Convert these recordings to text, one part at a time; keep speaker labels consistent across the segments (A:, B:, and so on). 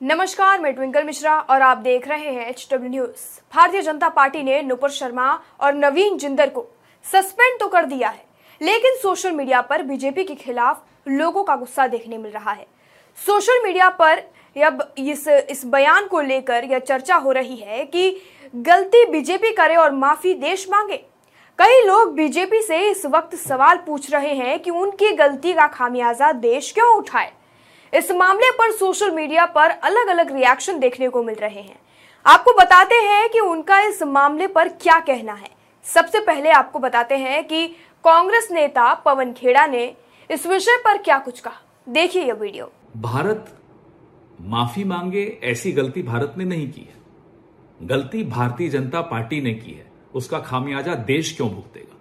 A: नमस्कार, मैं ट्विंकल मिश्रा और आप देख रहे हैं H W news Bharatiya Janata party ने नुपुर शर्मा और नवीन जिंदर को सस्पेंड तो कर दिया है, लेकिन सोशल मीडिया पर बीजेपी के खिलाफ लोगों का गुस्सा देखने मिल रहा है। सोशल मीडिया पर अब इस इस बयान को लेकर यह चर्चा हो रही है कि गलती बीजेपी करे और माफ़ी देश मांगे। कई लोग बीजेपी से इस वक्त सवाल पूछ रहे हैं कि उनकी गलती का खामियाजा देश क्यों उठाए? इस मामले पर सोशल मीडिया पर अलग अलग रिएक्शन देखने को मिल रहे हैं। आपको बताते हैं कि उनका इस मामले पर क्या कहना है। सबसे पहले आपको बताते हैं कि कांग्रेस नेता पवन खेड़ा ने इस विषय पर क्या कुछ कहा। देखिए यह वीडियो।
B: भारत माफ़ी मांगे ऐसी गलती भारत ने नहीं की है। गलती भारतीय जनता पार्टी ने की है। उसका खामियाजा देश क्यों भुगतेगा?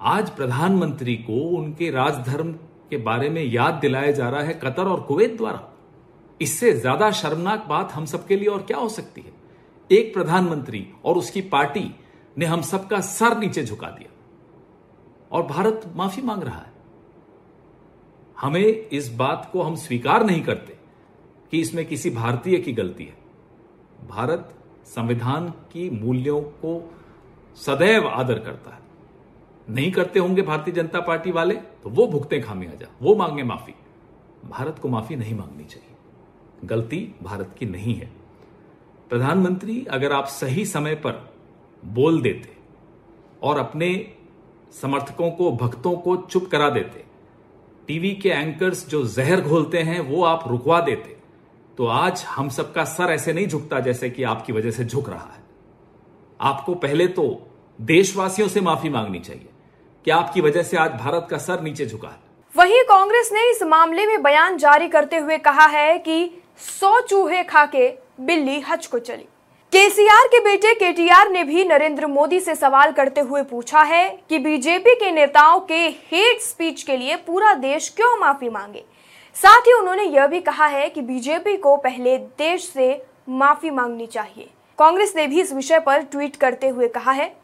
B: आज प्रधानमंत्री को उनके राजधर्म के बारे में याद दिलाया जा रहा है कतर और कुवैत द्वारा। इससे ज़्यादा शर्मनाक बात हम सबके लिए और क्या हो सकती है? एक प्रधानमंत्री और उसकी पार्टी ने हम सबका सर नीचे झुका दिया। और भारत माफ़ी मांग रहा है। हमें इस बात को हम स्वीकार नहीं करते कि इसमें किसी भारतीय की गलती है। भारत संविधान की मूल्यों को सदैव आदर करता है। नहीं करते होंगे भारतीय जनता पार्टी वाले तो वो भुगते खामियाजा वो मांगे माफ़ी। भारत को माफ़ी नहीं मांगनी चाहिए। गलती भारत की नहीं है। प्रधानमंत्री, अगर आप सही समय पर बोल देते और अपने समर्थकों को, भक्तों को चुप करा देते, टीवी के एंकर्स जो जहर घोलते हैं, वो आप रुकवा देते तो आज हम सबका सर ऐसे नहीं झुकता जैसे कि आपकी वजह से झुक रहा है। आपको पहले तो देशवासियों से माफ़ी मांगनी चाहिए। कि आपकी वजह से आज भारत का सर नीचे झुका है?
A: वहीं कांग्रेस ने इस मामले में बयान जारी करते हुए कहा है कि सौ चूहे खा के बिल्ली हज को चली। केसीआर के बेटे केटीआर ने भी नरेंद्र मोदी से सवाल करते हुए पूछा है कि बीजेपी के नेताओं के हेट स्पीच के लिए पूरा देश क्यों माफ़ी मांगे? साथ ही उन्होंने यह भी कहा है कि बीजेपी को पहले देश से माफ़ी मांगनी चाहिए। कांग्रेस ने भी इस विषय पर ट्वीट करते हुए कहा है।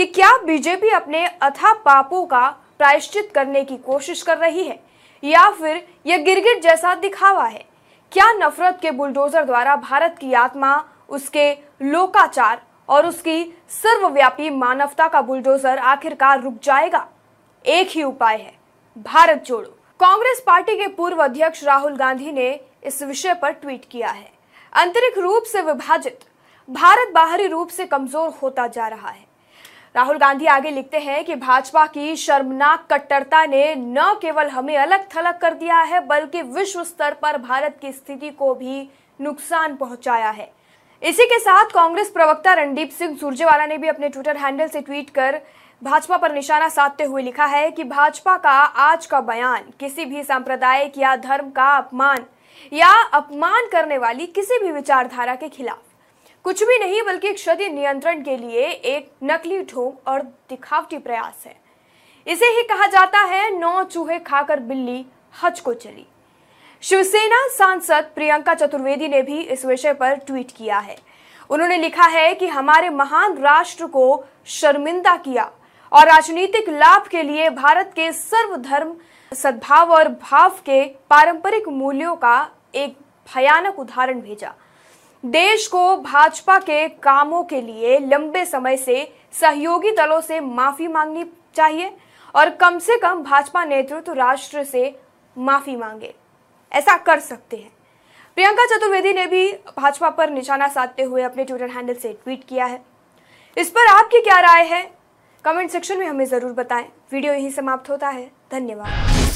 A: कि क्या बीजेपी अपने अथा पापों का प्रायश्चित करने की कोशिश कर रही है? या फिर यह गिरगिट जैसा दिखावा है? क्या नफरत के बुलडोजर द्वारा भारत की आत्मा, उसके लोकाचार और उसकी सर्वव्यापी मानवता का बुलडोजर आखिरकार रुक जाएगा? एक ही उपाय है, भारत जोड़ो। कांग्रेस पार्टी के पूर्व अध्यक्ष राहुल गांधी ने इस विषय पर ट्वीट किया है। आंतरिक रूप से विभाजित, भारत बाहरी रूप से कमज़ोर होता जा रहा है। राहुल गांधी आगे लिखते हैं कि भाजपा की शर्मनाक कट्टरता ने न केवल हमें अलग थलग कर दिया है, बल्कि विश्व स्तर पर भारत की स्थिति को भी नुकसान पहुँचाया है। इसी के साथ कांग्रेस प्रवक्ता रणदीप सिंह सुरजेवाला ने भी अपने ट्विटर हैंडल से ट्वीट कर भाजपा पर निशाना साधते हुए लिखा है कि भाजपा का आज का बयान किसी भी सांप्रदायिक या धर्म का अपमान या अपमान करने वाली किसी भी विचारधारा के खिलाफ। कुछ भी नहीं, बल्कि क्षति नियंत्रण के लिए एक नकली ढोंग और दिखावटी प्रयास है। इसे ही कहा जाता है, नौ चूहे खाकर बिल्ली हज को चली। शिवसेना सांसद प्रियंका चतुर्वेदी ने भी इस विषय पर ट्वीट किया है। उन्होंने लिखा है कि हमारे महान राष्ट्र को शर्मिंदा किया और राजनीतिक लाभ के लिए भारत के सर्वधर्म, सद्भाव और भाव के पारंपरिक मूल्यों का एक भयानक उदाहरण भेजा। देश को भाजपा के कामों के लिए लंबे समय से सहयोगी दलों से माफ़ी मांगनी चाहिए और कम से कम भाजपा नेतृत्व राष्ट्र से माफ़ी मांगे। ऐसा कर सकते हैं। प्रियंका चतुर्वेदी ने भी भाजपा पर निशाना साधते हुए अपने ट्विटर हैंडल से ट्वीट किया है। इस पर आपकी क्या राय है? कमेंट सेक्शन में हमें ज़रूर बताएँ। वीडियो यही समाप्त होता है। धन्यवाद।